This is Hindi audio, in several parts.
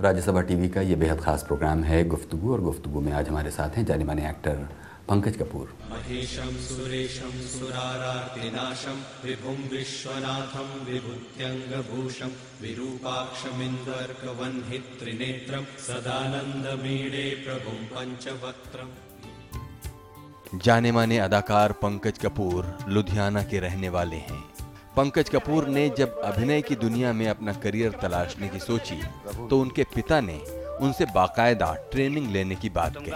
राज्यसभा टीवी का ये बेहद ख़ास प्रोग्राम है। गुफ्तगु और गुफ्तगु में आज हमारे साथ हैं जाने माने एक्टर पंकज कपूर। महेशं सुरेशं सुरारार्तिनाशं विभुं विश्वनाथं विभूत्यङ्गभूषं विरूपाक्षमिन्दर्कवह्नित्रिनेत्रं सदानन्दमीडे प्रभुं पञ्चवक्त्रम्। जाने माने अदाकार पंकज कपूर लुधियाना के रहने वाले हैं। पंकज कपूर ने जब अभिनय की दुनिया में अपना करियर तलाशने की सोची तो उनके पिता ने उनसे बाकायदा ट्रेनिंग लेने की बात कही।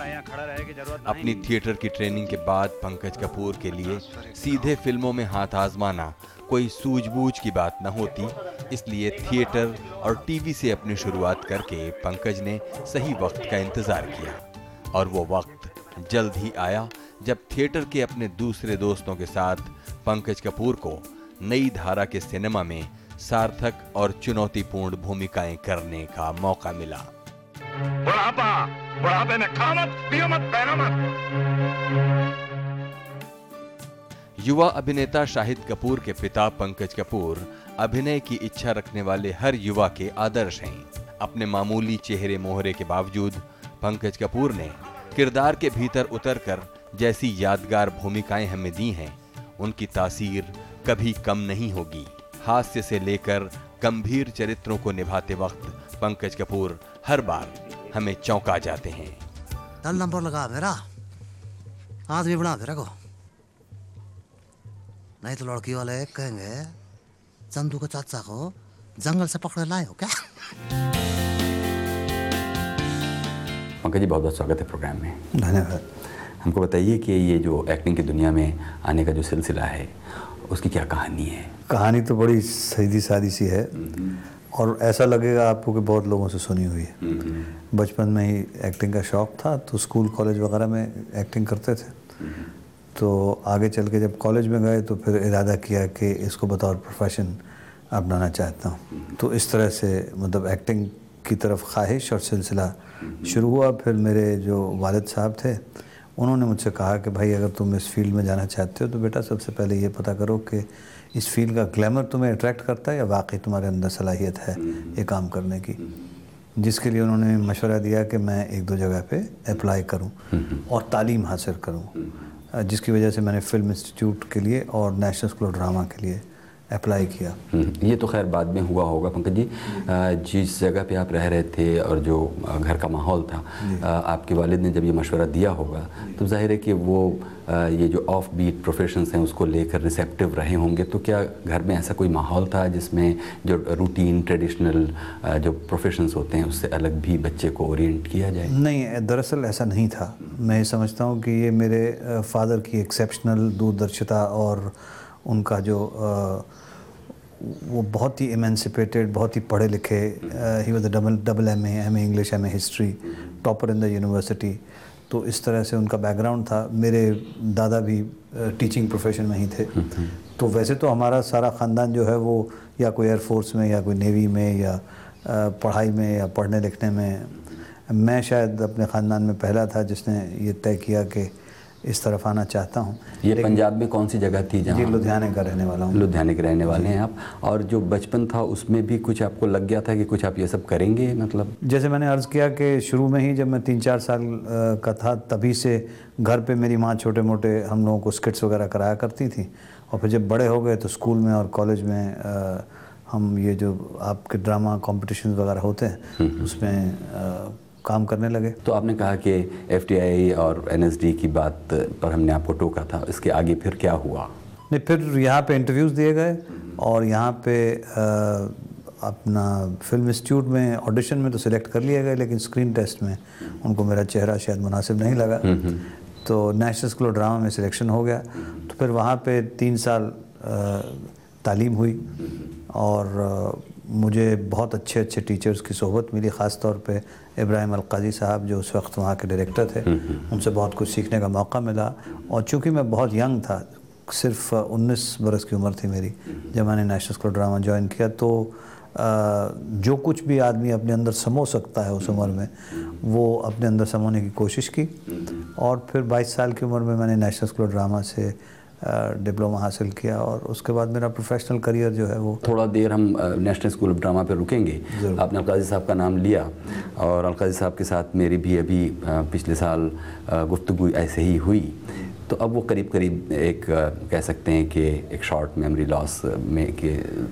अपनी थिएटर की ट्रेनिंग के बाद पंकज कपूर के लिए सीधे फ़िल्मों में हाथ आजमाना कोई सूझबूझ की बात न होती इसलिए थिएटर और टीवी से अपनी शुरुआत करके पंकज ने सही वक्त का इंतज़ार किया। और वो वक्त जल्द ही आया जब थिएटर के अपने दूसरे दोस्तों के साथ पंकज कपूर को नई धारा के सिनेमा में सार्थक और चुनौतीपूर्ण भूमिकाएँ करने का मौका मिला। बुढ़ापा बुढ़ापे में खा मत पियो मत पहनो मत। युवा अभिनेता शाहिद कपूर के पिता पंकज कपूर अभिनय की इच्छा रखने वाले हर युवा के आदर्श हैं। अपने मामूली चेहरे मोहरे के बावजूद पंकज कपूर ने किरदार के भीतर उतरकर जैसी यादगार भूमिकाएँ हमें दी हैं उनकी तासीर कभी कम नहीं होगी। हास्य से लेकर गंभीर चरित्रों को निभाते वक्त पंकज कपूर हर बार हमें चौंका जाते हैं। कल नंबर लगा मेरा। आदमी बना मेरे को नहीं तो लड़की वाले कहेंगे चंदू को चाचा को जंगल से पकड़ लाए हो क्या? पंकज जी बहुत बहुत स्वागत है प्रोग्राम में। धन्यवाद। हमको बताइए कि ये जो एक्टिंग की दुनिया में आने का जो सिलसिला है उसकी क्या कहानी है? कहानी तो बड़ी सीधी सादी सी है। और ऐसा लगेगा आपको कि बहुत लोगों से सुनी हुई है। बचपन में ही एक्टिंग का शौक था तो स्कूल कॉलेज वगैरह में एक्टिंग करते थे। तो आगे चल के जब कॉलेज में गए तो फिर इरादा किया कि इसको बतौर प्रोफेशन अपनाना चाहता हूँ। तो इस तरह से मतलब एक्टिंग की तरफ़ ख्वाहिश और सिलसिला शुरू हुआ। फिर मेरे जो वालिद साहब थे उन्होंने मुझसे कहा कि भाई अगर तुम इस फ़ील्ड में जाना चाहते हो तो बेटा सबसे पहले ये पता करो कि इस फ़ील्ड का ग्लैमर तुम्हें अट्रैक्ट करता है या वाकई तुम्हारे अंदर सलाहियत है ये काम करने की। जिसके लिए उन्होंने मशवरा दिया कि मैं एक दो जगह पे अप्लाई करूँ और तालीम हासिल करूँ। जिसकी वजह से मैंने फ़िल्म इंस्टीट्यूट के लिए और नेशनल स्कूल ऑफ़ ड्रामा के लिए अप्लाई किया। हम्म, ये तो खैर बाद में हुआ होगा पंकज जी। जिस जगह पे आप रह रहे थे और जो घर का माहौल था आपके वालिद ने जब ये मशवरा दिया होगा तो ज़ाहिर है कि वो ये जो ऑफ़ बीट प्रोफेशंस हैं उसको लेकर रिसेप्टिव रहे होंगे। तो क्या घर में ऐसा कोई माहौल था जिसमें जो रूटीन ट्रेडिशनल जो प्रोफेशंस होते हैं उससे अलग भी बच्चे को ओरिएंट किया जाए? नहीं दरअसल ऐसा नहीं था। मैं समझता हूँ कि ये मेरे फादर की एक्सेप्शनल दूरदर्शिता और उनका जो वो बहुत ही इमेंसिपेटेड बहुत ही पढ़े लिखे he was double double M M English M A history topper in the university तो इस तरह से उनका बैकग्राउंड था। मेरे दादा भी टीचिंग प्रोफेशन में ही थे। तो वैसे तो हमारा सारा ख़ानदान जो है वो या कोई एयरफोर्स में या कोई नेवी में या पढ़ाई में या पढ़ने लिखने में, मैं शायद अपने ख़ानदान में पहला था जिसने ये तय किया कि इस तरफ़ आना चाहता हूँ। ये पंजाब में कौन सी जगह थी जी जहाँ लुधियाने का रहने वाला हूँ। लुधियाने के रहने वाले हैं आप। और जो बचपन था उसमें भी कुछ आपको लग गया था कि कुछ आप ये सब करेंगे मतलब? जैसे मैंने अर्ज़ किया कि शुरू में ही जब मैं तीन चार साल का था तभी से घर पे मेरी माँ छोटे मोटे हम लोगों को स्किट्स वगैरह कराया करती थी। और फिर जब बड़े हो गए तो स्कूल में और कॉलेज में हम ये जो आपके ड्रामा कॉम्पिटिशन वगैरह होते हैं उसमें अ, काम करने लगे। तो आपने कहा कि एफ़ और एनएसडी की बात पर हमने आपको टोका था इसके आगे फिर क्या हुआ? नहीं फिर यहाँ पे इंटरव्यूज़ दिए गए और यहाँ पे अ, अपना फ़िल्म इंस्टीट्यूट में ऑडिशन में तो सिलेक्ट कर लिए गए लेकिन स्क्रीन टेस्ट में उनको मेरा चेहरा शायद मुनासिब नहीं लगा। तो नेशनल स्कूल ड्रामा में सिलेक्शन हो गया। तो फिर वहाँ पे तीन साल अ, तालीम हुई और मुझे बहुत अच्छे अच्छे टीचर्स की सोहबत मिली ख़ास तौर पे इब्राहिम अलकाजी साहब जो उस वक्त वहाँ के डायरेक्टर थे। उनसे बहुत कुछ सीखने का मौका मिला। और चूँकि मैं बहुत यंग था सिर्फ़ उन्नीस बरस की उम्र थी मेरी जब मैंने नेशनल स्कूल ड्रामा ज्वाइन किया तो अ, जो कुछ भी आदमी अपने अंदर समो सकता है उस उम्र में वो अपने अंदर समोने की कोशिश की। और फिर 22 साल की उम्र में मैंने नेशनल स्कूल ड्रामा से डिप्लोमा हासिल किया और उसके बाद मेरा प्रोफेशनल करियर जो है वो थोड़ा देर हम नेशनल स्कूल ऑफ़ ड्रामा पे रुकेंगे। आपने अलकाजी साहब का नाम लिया और अलकाजी साहब के साथ मेरी भी अभी पिछले साल गुफ्तु ऐसे ही हुई। तो अब वो करीब करीब एक कह सकते हैं कि एक शॉर्ट मेमोरी लॉस में के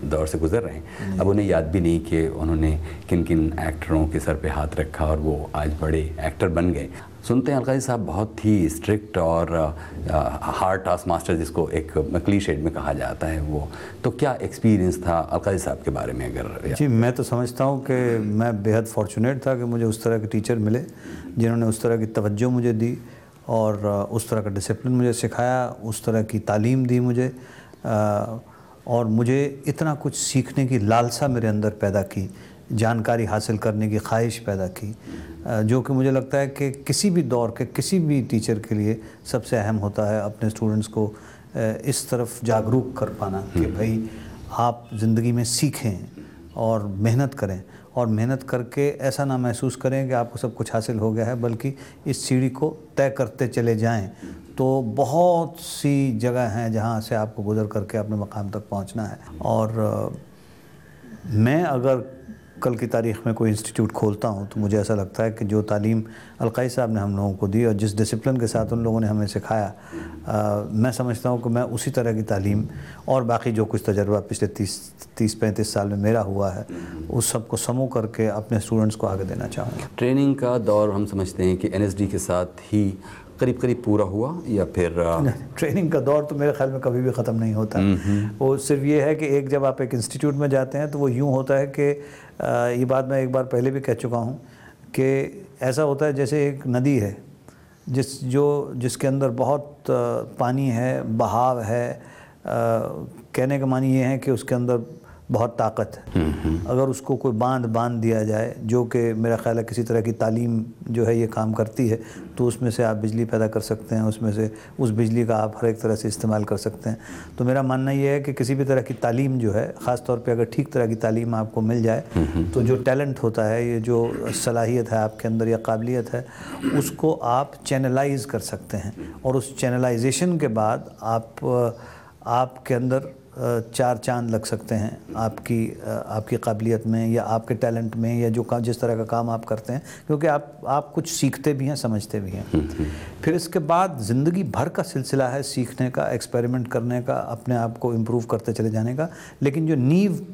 दौर से गुजर रहे हैं। अब उन्हें याद भी नहीं कि उन्होंने किन किन एक्टरों के सर पे हाथ रखा और वो आज बड़े एक्टर बन गए। सुनते हैं अलकाजी साहब बहुत ही स्ट्रिक्ट और हार्ड टास्क मास्टर जिसको एक मकली शेड में कहा जाता है वो। तो क्या एक्सपीरियंस था अलकाजी साहब के बारे में अगर जी, मैं तो समझता हूँ कि मैं बेहद फॉर्चुनेट था कि मुझे उस तरह के टीचर मिले, जिन्होंने उस तरह की तवज्जो मुझे दी और उस तरह का डिसिप्लिन मुझे सिखाया, उस तरह की तालीम दी मुझे और मुझे इतना कुछ सीखने की लालसा मेरे अंदर पैदा की जानकारी हासिल करने की ख्वाहिश पैदा की जो कि मुझे लगता है कि किसी भी दौर के किसी भी टीचर के लिए सबसे अहम होता है अपने स्टूडेंट्स को इस तरफ़ जागरूक कर पाना कि भाई आप ज़िंदगी में सीखें और मेहनत करें और मेहनत करके ऐसा ना महसूस करें कि आपको सब कुछ हासिल हो गया है बल्कि इस सीढ़ी को तय करते चले जाएँ। तो बहुत सी जगह हैं जहाँ से आपको गुजर करके अपने मकाम तक पहुँचना है। और मैं अगर कल की तारीख़ में कोई इंस्टीट्यूट खोलता हूँ तो मुझे ऐसा लगता है कि जो तालीम अलकाई साहब ने हम लोगों को दी और जिस डिसिप्लिन के साथ उन लोगों ने हमें सिखाया अ, मैं समझता हूँ कि मैं उसी तरह की तालीम और बाकी जो कुछ तजर्बा पिछले तीस तीस पैंतीस साल में मेरा हुआ है उस सबको समूह करके अपने स्टूडेंट्स को आगे देना चाहूँगा। ट्रेनिंग का दौर हम समझते हैं कि एनएसडी के साथ ही करीब करीब पूरा हुआ या फिर ट्रेनिंग का दौर तो मेरे ख्याल में कभी भी ख़त्म नहीं होता। वो सिर्फ़ ये है कि एक जब आप एक इंस्टीट्यूट में जाते हैं तो वो यूँ होता है कि ये बात मैं एक बार पहले भी कह चुका हूँ कि ऐसा होता है जैसे एक नदी है जिस जो जिसके अंदर बहुत पानी है बहाव है अ, कहने का मानी ये है कि उसके अंदर बहुत ताकत है। अगर उसको कोई बाँध बाँध दिया जाए, जो कि मेरा ख्याल है किसी तरह की तालीम जो है ये काम करती है तो उसमें से आप बिजली पैदा कर सकते हैं, उसमें से उस बिजली का आप हर एक तरह से इस्तेमाल कर सकते हैं। तो मेरा मानना ये है कि किसी भी तरह की तालीम जो है, ख़ास तौर पे अगर ठीक तरह की तालीम आपको मिल जाए तो जो टैलेंट होता है, ये जो सलाहियत है आपके अंदर या काबिलियत है, उसको आप चैनलाइज कर सकते हैं। और उस चैनलाइजेशन के बाद आप, आपके अंदर चार चाँद लग सकते हैं आपकी आपकी काबिलियत में या आपके टैलेंट में या जो काम जिस तरह का काम आप करते हैं क्योंकि आप आप कुछ सीखते भी हैं समझते भी हैं। फिर इसके बाद ज़िंदगी भर का सिलसिला है सीखने का एक्सपेरिमेंट करने का अपने आप को इम्प्रूव करते चले जाने का लेकिन जो नींव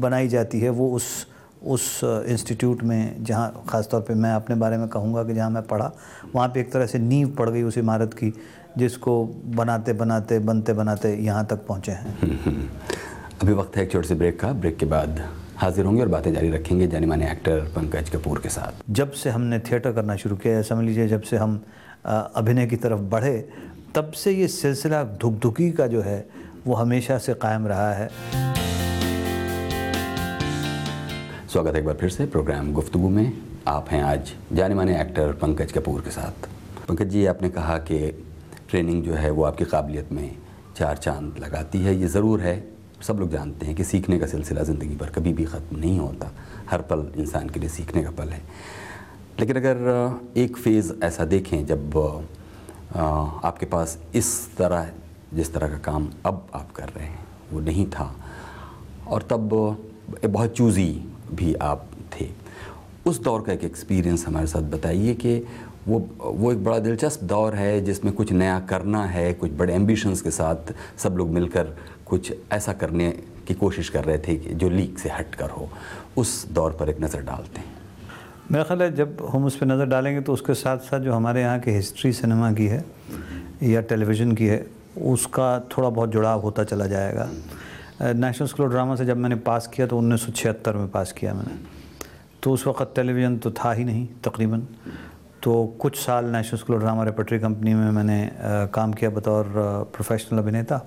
बनाई जाती है वो उस उस इंस्टीट्यूट में जहाँ ख़ासतौर पे मैं अपने बारे में कहूँगा कि जहाँ मैं पढ़ा वहाँ पे एक तरह से नींव पड़ गई उस इमारत की जिसको बनाते बनाते बनते बनाते यहाँ तक पहुँचे हैं। अभी वक्त है एक छोटे से ब्रेक का। ब्रेक के बाद हाजिर होंगे और बातें जारी रखेंगे जाने माने एक्टर पंकज कपूर के साथ। जब से हमने थिएटर करना शुरू किया समझ लीजिए जब से हम अभिनय की तरफ़ बढ़े तब से ये सिलसिला धुकधुकी का जो है वो हमेशा से कायम रहा है। स्वागत है एक बार फिर से प्रोग्राम गुफ्तु में। आप हैं आज जाने माने एक्टर पंकज कपूर के साथ। पंकज जी, आपने कहा कि ट्रेनिंग जो है वो आपकी काबिलियत में चार चाँद लगाती है। ये ज़रूर है। सब लोग जानते हैं कि सीखने का सिलसिला ज़िंदगी भर कभी भी ख़त्म नहीं होता। हर पल इंसान के लिए सीखने का पल है। लेकिन अगर एक फ़ेज़ ऐसा देखें, जब आपके पास इस तरह, जिस तरह का काम अब आप कर रहे हैं, वो नहीं था। और तब बहुत चूज़ी भी आप थे। उस दौर का एक एक्सपीरियंस हमारे साथ बताइए कि वो वो एक बड़ा दिलचस्प दौर है जिसमें कुछ नया करना है, कुछ बड़े एम्बिशंस के साथ सब लोग मिलकर कुछ ऐसा करने की कोशिश कर रहे थे कि जो लीक से हट कर हो। उस दौर पर एक नज़र डालते हैं। मेरा ख्याल है जब हम उस पर नज़र डालेंगे तो उसके साथ साथ जो हमारे यहाँ की हिस्ट्री सिनेमा की है या टेलीविज़न की है, उसका थोड़ा बहुत जुड़ाव होता चला जाएगा। नेशनल स्कूल ऑफ़ ड्रामा से जब मैंने पास किया तो उन्नीस सौ छिहत्तर में पास किया मैंने। तो उस वक्त टेलीविज़न तो था ही नहीं तकरीबन। तो कुछ साल National School of Drama repertory company में मैंने अ, काम किया बतौर प्रोफेशनल अभिनेता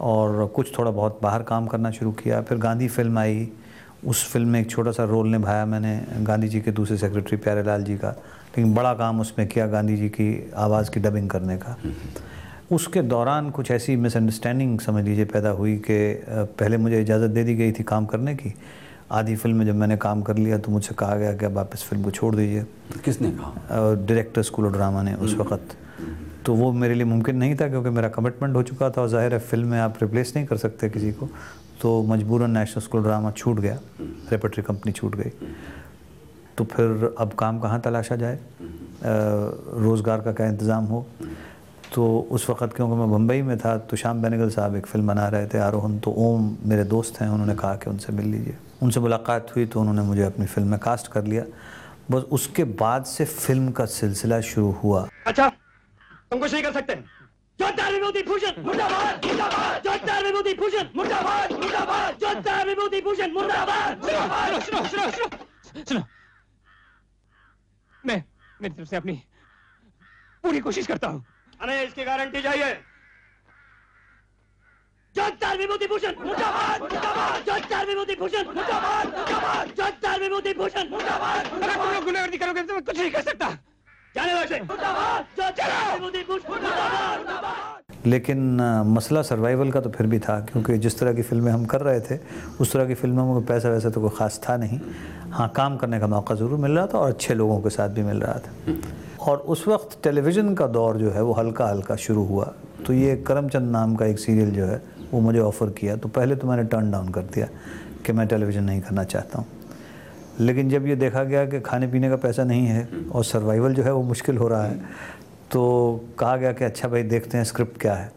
और कुछ थोड़ा बहुत बाहर काम करना शुरू किया। फिर गांधी फ़िल्म आई। उस फ़िल्म में एक छोटा सा रोल निभाया मैंने गांधी जी के दूसरे सेक्रेटरी प्यारेलाल जी का। लेकिन बड़ा काम उसमें किया गांधी जी की आवाज़ की डबिंग करने का। उसके दौरान कुछ ऐसी मिसअंडरस्टैंडिंग समझ लीजिए पैदा हुई कि पहले मुझे इजाज़त दे दी गई थी काम करने की। आधी फ़िल्म में जब मैंने काम कर लिया तो मुझसे कहा गया कि अब आप इस फ़िल्म को छोड़ दीजिए। किसने कहा? डायरेक्टर स्कूल ऑफ़ ड्रामा ने उस वक्त। तो वो मेरे लिए मुमकिन नहीं था क्योंकि मेरा कमिटमेंट हो चुका था और ज़ाहिर है फ़िल्म में आप रिप्लेस नहीं कर सकते किसी को। तो मजबूरन नेशनल स्कूल ड्रामा छूट गया। रेपटरी कंपनी छूट गई। तो फिर अब काम कहाँ तलाशा जाए? रोज़गार का क्या इंतज़ाम हो? तो उस वक्त क्योंकि मैं मुंबई में था तो श्याम बेनेगल साहब एक फ़िल्म बना रहे थे आरोहन तो ओम मेरे दोस्त हैं उन्होंने कहा कि उनसे मिल लीजिए। उनसे मुलाकात हुई तो उन्होंने मुझे अपनी फ़िल्म में कास्ट कर लिया। बस उसके बाद से फ़िल्म का सिलसिला शुरू हुआ। अच्छा तुम कुछ नहीं कर सकते। जोरदार विभूति भूषण मुर्दाबाद मुर्दाबाद। जोरदार विभूति भूषण मुर्दाबाद मुर्दाबाद। जोरदार विभूति भूषण मुर्दाबाद मुर्दाबाद। सुनो सुनो सुनो सुनो। मैं मेरी तरफ़ से अपनी पूरी कोशिश करता हूँ। हमें इसकी गारंटी चाहिए। जोरदार विभूति भूषण मुर्दाबाद मुर्दाबाद जोरदार विभूति भूषण मुर्दाबाद मुर्दाबाद जोरदार विभूति भूषण मुर्दाबाद। अगर तुम लोग करोगे तो मैं कुछ नहीं कर सकता। जाने वैसे मुर्दाबाद जोरदार विभूति भूषण मुर्दाबाद मुर्दाबाद। लेकिन मसला सर्वाइवल का तो फिर भी था क्योंकि जिस तरह की फ़िल्में हम कर रहे थे उस तरह की फ़िल्मों में पैसा वैसा तो कोई ख़ास था नहीं। हाँ काम करने का मौका ज़रूर मिल रहा था और अच्छे लोगों के साथ भी मिल रहा था। और उस वक्त टेलीविज़न का दौर जो है वो हल्का हल्का शुरू हुआ। तो ये करमचंद नाम का एक सीरियल जो है वो मुझे ऑफ़र किया। तो पहले तो मैंने टर्न डाउन कर दिया कि मैं टेलीविज़न नहीं करना चाहता हूँ। लेकिन जब ये देखा गया कि खाने पीने का पैसा नहीं है और सर्वाइवल जो है वो मुश्किल हो रहा है तो कहा गया कि अच्छा भाई देखते हैं स्क्रिप्ट क्या है।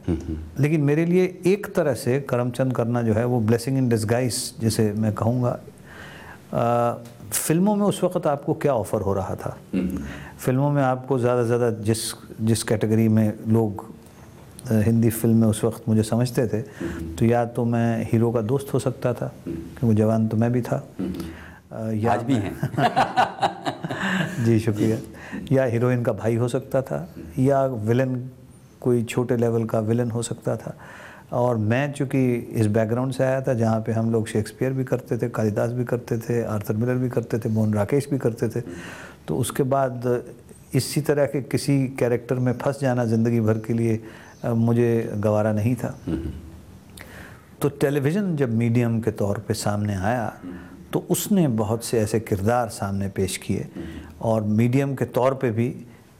लेकिन मेरे लिए एक तरह से करमचंद करना जो है वो ब्लेसिंग इन डिस्गाइस जिसे मैं कहूँगा फ़िल्मों में उस वक्त आपको क्या ऑफ़र हो रहा था? फ़िल्मों में आपको ज़्यादा से ज़्यादा जिस जिस कैटेगरी में लोग हिंदी फ़िल्म में उस वक्त मुझे समझते थे तो या तो मैं हीरो का दोस्त हो सकता था क्योंकि जवान तो मैं भी था या आज भी हैं। जी शुक्रिया। या हीरोइन का भाई हो सकता था या विलन कोई छोटे लेवल का विलन हो सकता था। और मैं चूँकि इस बैकग्राउंड से आया था जहाँ पे हम लोग शेक्सपियर भी करते थे कालिदास भी करते थे आर्थर मिलर भी करते थे मोहन राकेश भी करते थे तो उसके बाद इसी तरह के किसी कैरेक्टर में फंस जाना ज़िंदगी भर के लिए मुझे गवारा नहीं था। तो टेलीविज़न जब मीडियम के तौर पे सामने आया तो उसने बहुत से ऐसे किरदार सामने पेश किए। और मीडियम के तौर पे भी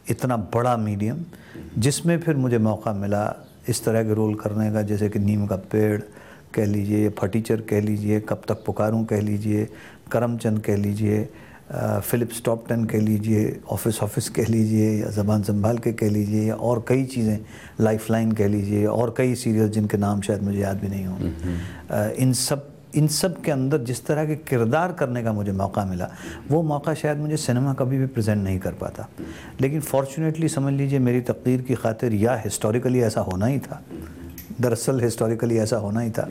इतना बड़ा मीडियम जिसमें फिर मुझे मौका मिला इस तरह के रोल करने का जैसे कि नीम का पेड़ कह लीजिए फटीचर कह लीजिए कब तक पुकारूं कह लीजिए करमचंद कह लीजिए फिलिप स्टॉप टेन कह लीजिए ऑफ़िस ऑफ़िस कह लीजिए या ज़बान संभाल के कह लीजिए या और कई चीज़ें लाइफ लाइन कह लीजिए और कई सीरियल जिनके नाम शायद मुझे याद भी नहीं होंगे। अ, इन सब इन सब के अंदर जिस तरह के किरदार करने का मुझे मौका मिला वो मौका शायद मुझे सिनेमा कभी भी प्रेजेंट नहीं कर पाता। लेकिन फॉर्चुनेटली समझ लीजिए मेरी तकदीर की खातिर या हिस्टोरिकली ऐसा होना ही था दरअसल हिस्टोरिकली ऐसा होना ही था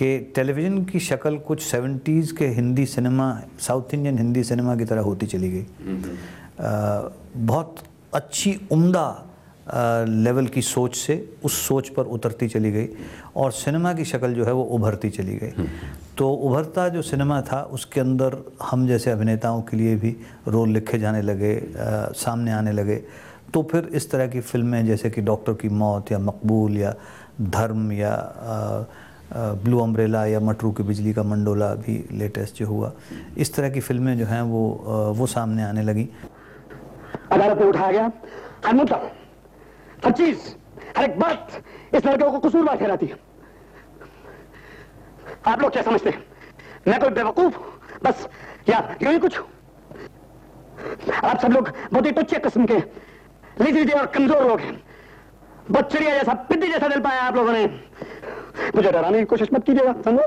कि टेलीविज़न की शक्ल कुछ सेवेंटीज़ के Hindi cinema south Indian Hindi cinema की तरह होती चली गई। बहुत अच्छी उम्दा लेवल की सोच से उस सोच पर उतरती चली गई और सिनेमा की शक्ल जो है वो उभरती चली गई। तो उभरता जो सिनेमा था उसके अंदर हम जैसे अभिनेताओं के लिए भी रोल लिखे जाने लगे अ, सामने आने लगे। तो फिर इस तरह की फ़िल्में जैसे कि डॉक्टर की मौत या मकबूल या धर्म या अ, ब्लू अम्ब्रेला या मटरू की बिजली का मंडोला भी लेटेस्ट जो हुआ। इस तरह की फ़िल्में जो हैं वो वो सामने आने लगी। अदालत में उठाया गया। हर मुद्दा हर चीज़, हर एक बात इस लड़के को कसूरवार ठहराती आप लोग क्या समझते हैं? मैं कोई बेवकूफ़ बस, या यूँ ही कुछ आप सब लोग बहुत ही टुच्चे किस्म के लीजिए और कमज़ोर लोग हैं। बच्चरिया जैसा पिद्दी जैसा दिल पाया आप लोगों ने। मुझे डराने की कोशिश मत कीजिएगा समझो?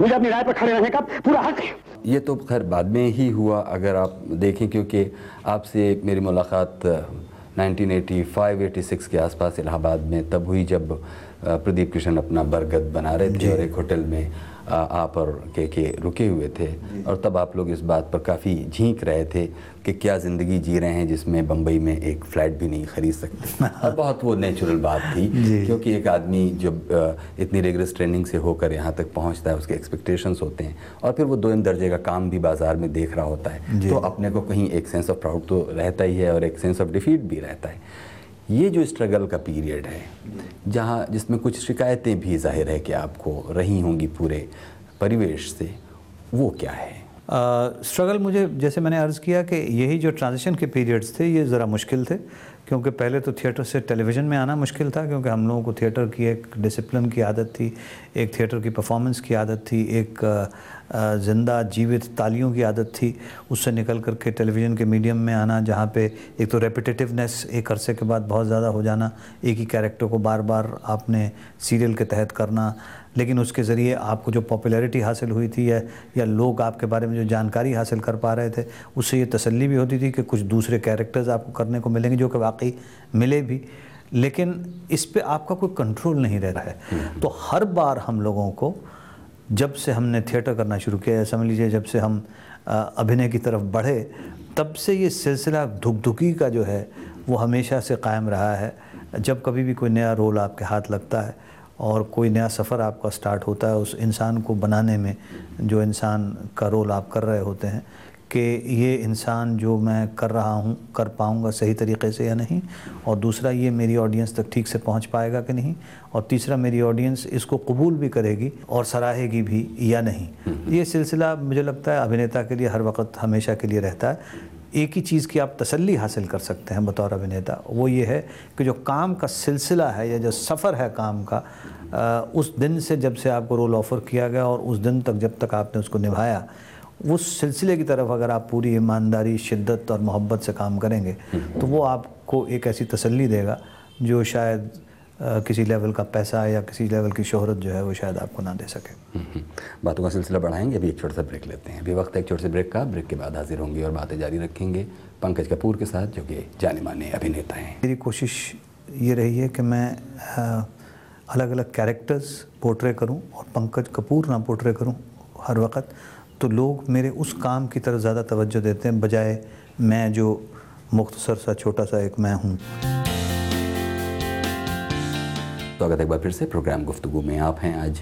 मुझे अपनी राय पर खड़े रहने का पूरा हक है। ये तो खैर बाद में ही हुआ अगर आप देखें क्योंकि आपसे मेरी मुलाकात 1985-86 के आसपास इलाहाबाद में तब हुई जब प्रदीप कृष्ण अपना बरगद बना रहे थे और एक होटल में आप और के के रुके हुए थे। और तब आप लोग इस बात पर काफ़ी झींक रहे थे कि क्या ज़िंदगी जी रहे हैं जिसमें बम्बई में एक फ़्लैट भी नहीं खरीद सकते। और बहुत वो नेचुरल बात थी क्योंकि एक आदमी जब इतनी रेगरस ट्रेनिंग से होकर यहाँ तक पहुँचता है उसके एक्सपेक्टेशंस होते हैं। और फिर वो दो इन दर्जे का काम भी बाज़ार में देख रहा होता है। तो अपने को कहीं एक सेंस ऑफ़ प्राउड तो रहता ही है और एक सेंस ऑफ़ डिफीट भी रहता है। ये जो स्ट्रगल का पीरियड है जहाँ जिसमें कुछ शिकायतें भी ज़ाहिर है कि आपको रही होंगी पूरे परिवेश से वो क्या है? स्ट्रगल uh, मुझे जैसे मैंने अर्ज़ किया कि यही जो ट्रांजिशन के पीरियड्स थे ये ज़रा मुश्किल थे क्योंकि पहले तो थिएटर से टेलीविज़न में आना मुश्किल था क्योंकि हम लोगों को थिएटर की एक डिसिप्लिन की आदत थी एक थिएटर की परफॉर्मेंस की आदत थी एक ज़िंदा जीवित तालियों की आदत थी उससे निकल कर के टेलीविज़न के मीडियम में आना जहाँ पे एक तो रेपिटेटिवनेस एक अरसे के बाद बहुत ज़्यादा हो जाना एक ही कैरेक्टर को बार बार आपने सीरियल के तहत करना। लेकिन उसके ज़रिए आपको जो पॉपुलैरिटी हासिल हुई थी या या लोग आपके बारे में जो जानकारी हासिल कर पा रहे थे उससे ये तसल्ली भी होती थी कि कुछ दूसरे कैरेक्टर्स आपको करने को मिलेंगे जो कि वाकई मिले भी। लेकिन इस पर आपका कोई कंट्रोल नहीं रह रहा है। तो हर बार हम लोगों को जब से हमने थिएटर करना शुरू किया समझ लीजिए जब से हम अभिनय की तरफ़ बढ़े, तब से ये सिलसिला धुकधुकी का जो है, वो हमेशा से कायम रहा है। जब कभी भी कोई नया रोल आपके हाथ लगता है और कोई नया सफ़र आपका स्टार्ट होता है, उस इंसान को बनाने में जो इंसान का रोल आप कर रहे होते हैं कि ये इंसान जो मैं कर रहा हूँ कर पाऊँगा सही तरीके से या नहीं? और दूसरा ये मेरी ऑडियंस तक ठीक से पहुँच पाएगा कि नहीं? और तीसरा मेरी ऑडियंस इसको कबूल भी करेगी और सराहेगी भी या नहीं? ये सिलसिला मुझे लगता है अभिनेता के लिए हर वक्त हमेशा के लिए रहता है। एक ही चीज़ की आप तसल्ली हासिल कर सकते हैं बतौर अभिनेता। वो ये है कि जो काम का सिलसिला है या जो सफ़र है काम का आ, उस दिन से जब से आपको रोल ऑफ़र किया गया और उस दिन तक जब तक आपने उसको निभाया उस सिलसिले की तरफ़ अगर आप पूरी ईमानदारी शिद्दत और मोहब्बत से काम करेंगे तो वो आपको एक ऐसी तसल्ली देगा जो शायद किसी लेवल का पैसा या किसी लेवल की शोहरत जो है वो शायद आपको ना दे सके। हम्म, हम्म। बातों का सिलसिला बढ़ाएँगे अभी एक छोटा सा ब्रेक लेते हैं। अभी वक्त एक छोटे से ब्रेक का। ब्रेक के बाद हाजिर होंगे और बातें जारी रखेंगे पंकज कपूर के साथ जो कि जाने माने अभिनेता हैं। मेरी कोशिश ये रही है कि मैं अलग अलग कैरेक्टर्स पोर्ट्रे करूँ और पंकज कपूर ना पोर्ट्रे करूँ हर वक्त। तो लोग मेरे उस काम की तरफ़ ज़्यादा तवज्जो देते हैं बजाय मैं जो मुख्तसर सा छोटा सा एक मैं हूँ। स्वागत एक बार फिर से प्रोग्राम गुफ्तु में। आप हैं आज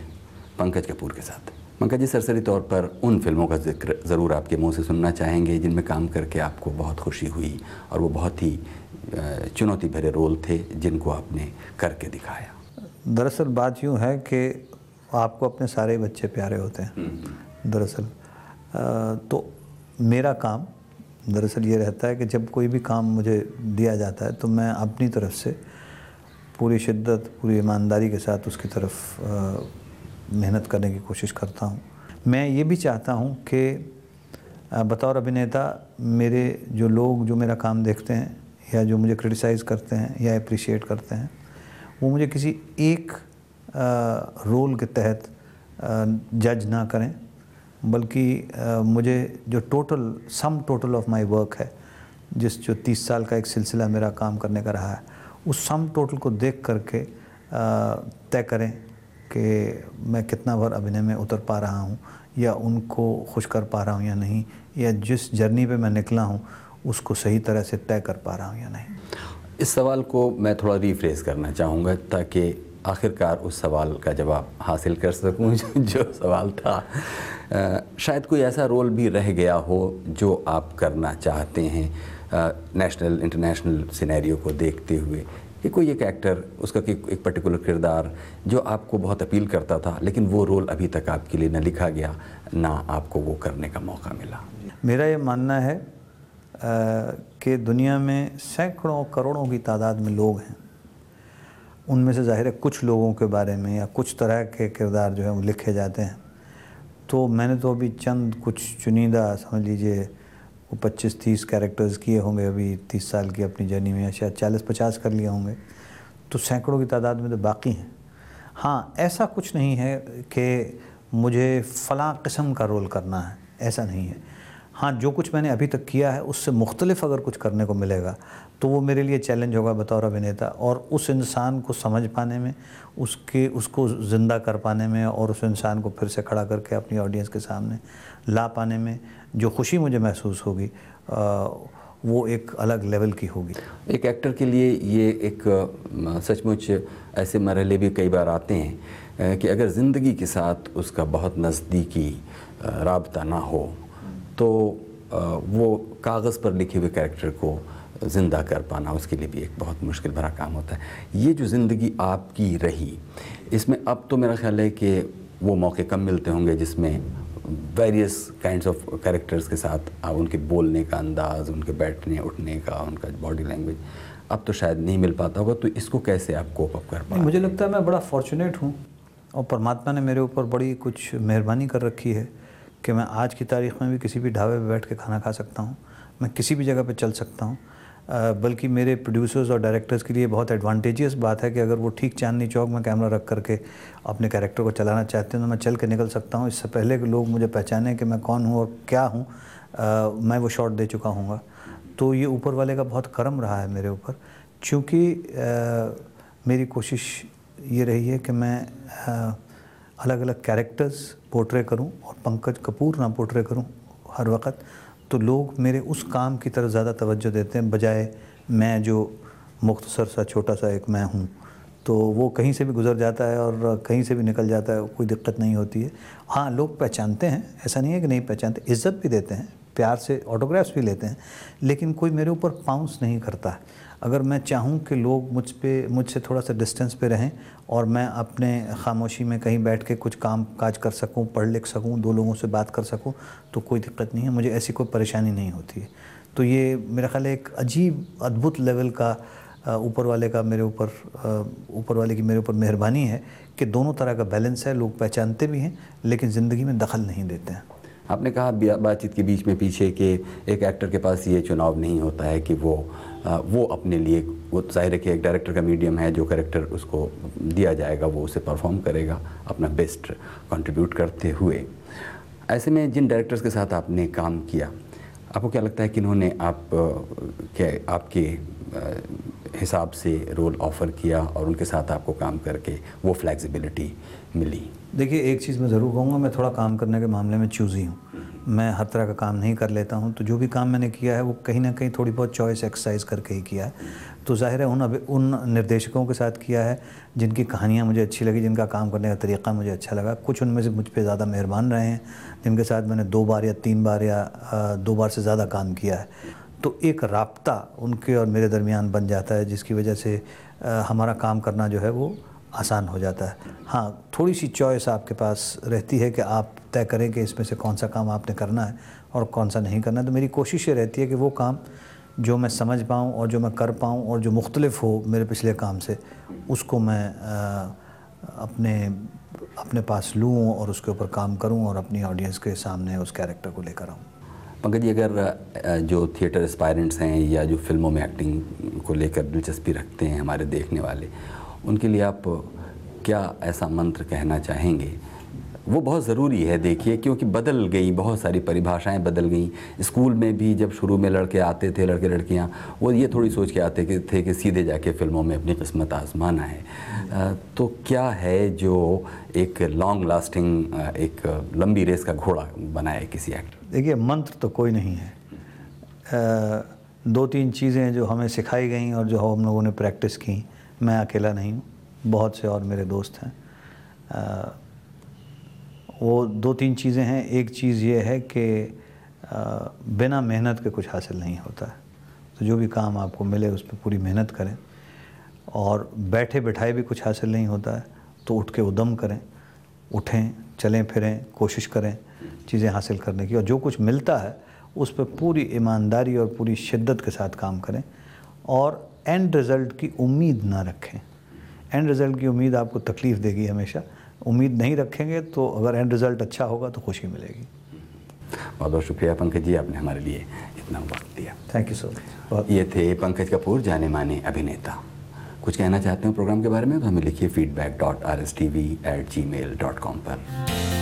पंकज कपूर के साथ। पंकज जी सरसरी तौर पर उन फ़िल्मों का ज़िक्र ज़रूर आपके मुँह से सुनना चाहेंगे जिनमें काम करके आपको बहुत खुशी हुई और वो बहुत ही चुनौती भरे रोल थे जिनको आपने करके दिखाया। दरअसल बात यूँ है कि आपको अपने सारे बच्चे प्यारे होते हैं। हम्म। दरअसल तो मेरा काम दरअसल ये रहता है कि जब कोई भी काम मुझे दिया जाता है तो मैं अपनी तरफ़ से पूरी शिद्दत, पूरी ईमानदारी के साथ उसकी तरफ़ मेहनत करने की कोशिश करता हूँ। मैं ये भी चाहता हूँ कि बतौर अभिनेता मेरे जो लोग, जो मेरा काम देखते हैं या जो मुझे क्रिटिसाइज़ करते हैं या अप्रिशिएट करते हैं, वो मुझे किसी एक रोल के तहत जज ना करें। बल्कि मुझे जो total sum total of my work है, जिस जो तीस साल का एक सिलसिला मेरा काम करने का रहा है, उस सम टोटल को देख करके तय करें कि मैं कितना बार अभिनय में उतर पा रहा हूँ, या उनको खुश कर पा रहा हूँ या नहीं, या जिस जर्नी पे मैं निकला हूँ, उसको सही तरह से तय कर पा रहा हूँ या नहीं। इस सवाल को मैं थोड़ा रिफ्रेस करना चाहूँगा, ताकि आखिरकार उस सवाल का जवाब हासिल कर सकूँ जो सवाल था। आ, शायद कोई ऐसा रोल भी रह गया हो जो आप करना चाहते हैं नेशनल इंटरनेशनल सिनेरियो को देखते हुए। कि कोई एक एक्टर उसका कि एक पर्टिकुलर किरदार जो आपको बहुत अपील करता था लेकिन वो रोल अभी तक आपके लिए न लिखा गया ना आपको वो करने का मौका मिला। मेरा ये मानना है कि दुनिया में सैकड़ों करोड़ों की तादाद में लोग हैं। उनमें से ज़ाहिर है कुछ लोगों के बारे में या कुछ तरह के किरदार जो है वो लिखे जाते हैं। तो मैंने तो अभी चंद कुछ चुनिंदा, समझ लीजिए, वो पच्चीस तीस कैरेक्टर्स किए होंगे अभी, तीस साल की अपनी जर्नी में या शायद चालीस पचास कर लिए होंगे। तो सैकड़ों की तादाद में तो बाकी हैं। हाँ ऐसा कुछ नहीं है कि मुझे फ़लाँ किस्म का रोल करना है, ऐसा नहीं है। हाँ जो कुछ मैंने अभी तक किया है, उससे मुख्तलिफ़ अगर कुछ करने को मिलेगा तो वो मेरे लिए चैलेंज होगा बतौर अभिनेता और उस इंसान को समझ पाने में, उसके, उसको ज़िंदा कर पाने में और उस इंसान को फिर से खड़ा करके अपनी ऑडियंस के सामने ला पाने में जो खुशी मुझे महसूस होगी वो एक अलग लेवल की होगी। एक एक्टर के लिए ये एक सचमुच ऐसे मरहले भी कई बार आते हैं कि अगर ज़िंदगी के साथ उसका बहुत नज़दीकी रबता ना हो तो वो कागज़ पर लिखे हुए कैरेक्टर को ज़िंदा कर पाना उसके लिए भी एक बहुत मुश्किल भरा काम होता है। ये जो ज़िंदगी आपकी रही इसमें अब तो मेरा ख्याल है कि वो मौके कम मिलते होंगे जिसमें वेरियस काइंड ऑफ़ कैरेक्टर्स के साथ आप उनके बोलने का अंदाज उनके बैठने उठने का उनका बॉडी लैंग्वेज अब तो शायद नहीं मिल पाता होगा। तो इसको कैसे आप कोप अप कर पाए मुझे लगता है मैं बड़ा फॉर्चुनेट हूँ और परमात्मा ने मेरे ऊपर बड़ी कुछ मेहरबानी कर रखी है। कि मैं आज की तारीख में भी किसी भी ढाबे पर बैठ के खाना खा सकता हूँ मैं किसी भी जगह पर चल सकता हूँ। बल्कि मेरे प्रोड्यूसर्स और डायरेक्टर्स के लिए बहुत एडवांटेजियस बात है कि अगर वो ठीक चांदनी चौक में कैमरा रख करके अपने कैरेक्टर को चलाना चाहते हैं तो मैं चल के निकल सकता हूँ। इससे पहले कि लोग मुझे पहचानें कि मैं कौन हूँ और क्या हूँ मैं वो शॉट दे चुका हूँगा। तो ये ऊपर वाले का बहुत करम रहा है मेरे ऊपर। अ, मेरी कोशिश ये रही है कि मैं अलग अलग कैरेक्टर्स पोर्ट्रे करूँ और पंकज कपूर ना पोर्ट्रे करूँ हर वक्त तो लोग मेरे उस काम की तरफ़ ज़्यादा तवज्जो देते हैं, बजाय मैं जो मुख्तसर सा, छोटा सा एक मैं हूँ। तो वो कहीं से भी गुजर जाता है और कहीं से भी निकल जाता है, कोई दिक्कत नहीं होती है। हाँ लोग पहचानते हैं, ऐसा नहीं है कि नहीं पहचानते, इज़्ज़त भी देते हैं, प्यार से ऑटोग्राफ्स भी लेते हैं, लेकिन कोई मेरे ऊपर पाउंस नहीं करता। अगर मैं चाहूँ कि लोग मुझ पर मुझसे थोड़ा सा डिस्टेंस पे रहें और मैं अपने खामोशी में कहीं बैठ के कुछ काम, काज कर सकूँ, पढ़ लिख सकूँ, दो लोगों से बात कर सकूँ तो कोई दिक्कत नहीं है। मुझे ऐसी कोई परेशानी नहीं होती है। तो ये मेरा ख्याल एक अजीब, अद्भुत लेवल का ऊपर वाले का मेरे ऊपर ऊपर वाले की मेरे ऊपर मेहरबानी है कि दोनों तरह का बैलेंस है, लोग पहचानते भी हैं, लेकिन ज़िंदगी में दखल नहीं देते हैं। आपने कहा बातचीत के बीच में पीछे कि एक एक्टर के पास ये चुनाव नहीं होता है कि वो वो अपने लिए, वो ज़ाहिर है कि एक डायरेक्टर का मीडियम है, जो करेक्टर उसको दिया जाएगा, वो उसे परफॉर्म करेगा, अपना बेस्ट कंट्रीब्यूट करते हुए। ऐसे में जिन डायरेक्टर्स के साथ आपने काम किया, आपको क्या लगता है कि इन्होंने आप के आपके हिसाब से रोल ऑफ़र किया और उनके साथ आपको काम करके वो फ्लेक्सिबिलिटी मिली? देखिए, एक चीज़ मैं ज़रूर कहूँगा, मैं थोड़ा काम करने के मामले में चूज़ी हूँ। मैं हर तरह का काम नहीं कर लेता हूँ तो जो भी काम मैंने किया है, वो कहीं ना कहीं थोड़ी बहुत चॉइस एक्सरसाइज करके ही किया है। तो ज़ाहिर है, उन अभी, उन निर्देशकों के साथ किया है, जिनकी कहानियाँ मुझे अच्छी लगी, जिनका काम करने का तरीक़ा मुझे अच्छा लगा। कुछ उनमें से मुझ पर ज़्यादा मेहरबान रहे हैं, जिनके साथ मैंने दो बार या तीन बार या दो बार से ज़्यादा काम किया है। तो एक राब्ता उनके और मेरे दरमियान बन जाता है, जिसकी वजह से हमारा काम करना जो है, वो आसान हो जाता है। हाँ थोड़ी सी चॉइस आपके पास रहती है कि आप तय करें कि इसमें से कौन सा काम आपने करना है और कौन सा नहीं करना है। तो मेरी कोशिश ये रहती है कि वो काम जो मैं समझ पाऊँ और जो मैं कर पाऊँ और जो मुख्तलिफ़ हो मेरे पिछले काम से उसको मैं अ, अपने अपने पास लूँ और उसके ऊपर काम करूँ और अपनी ऑडियंस के सामने उस कैरेक्टर को लेकर आऊँ। पंकज जी अगर जो थिएटर एस्पायरेंट्स हैं या जो फ़िल्मों में एक्टिंग को लेकर दिलचस्पी रखते हैं हमारे देखने वाले उनके लिए आप क्या ऐसा मंत्र कहना चाहेंगे? वो बहुत ज़रूरी है देखिए क्योंकि बदल गई बहुत सारी परिभाषाएँ बदल गई। स्कूल में भी जब शुरू में लड़के आते थे लड़के लड़कियाँ वो ये थोड़ी सोच के आते थे कि सीधे जाके फ़िल्मों में अपनी किस्मत आजमाना है। तो क्या है जो एक लॉन्ग लास्टिंग एक लंबी रेस का घोड़ा बनाए किसी एक्टर देखिए मंत्र तो कोई नहीं है। अ, दो तीन चीज़ें जो हमें सिखाई गई और जो हम लोगों ने प्रैक्टिस की। मैं अकेला नहीं हूँ बहुत से और मेरे दोस्त हैं। अ, वो दो तीन चीज़ें हैं। एक चीज़ ये है कि बिना मेहनत के कुछ हासिल नहीं होता। है तो जो भी काम आपको मिले उस पर पूरी मेहनत करें। और बैठे बैठाए भी कुछ हासिल नहीं होता है तो उठ के उदम करें उठें चलें फिरें कोशिश करें चीज़ें हासिल करने की। और जो कुछ मिलता है उस पर पूरी ईमानदारी और पूरी शिद्दत के साथ काम करें। और एंड रिज़ल्ट की उम्मीद ना रखें। एंड रिज़ल्ट की उम्मीद आपको तकलीफ़ देगी हमेशा। उम्मीद नहीं रखेंगे तो अगर एंड रिज़ल्ट अच्छा होगा तो खुशी मिलेगी। बहुत बहुत शुक्रिया पंकज जी आपने हमारे लिए इतना वक्त दिया। थैंक यू सो मच ये थे पंकज कपूर जाने माने अभिनेता। कुछ कहना चाहते हो प्रोग्राम के बारे में तो हमें लिखिए feedback dot R S T V at Gmail dot com पर।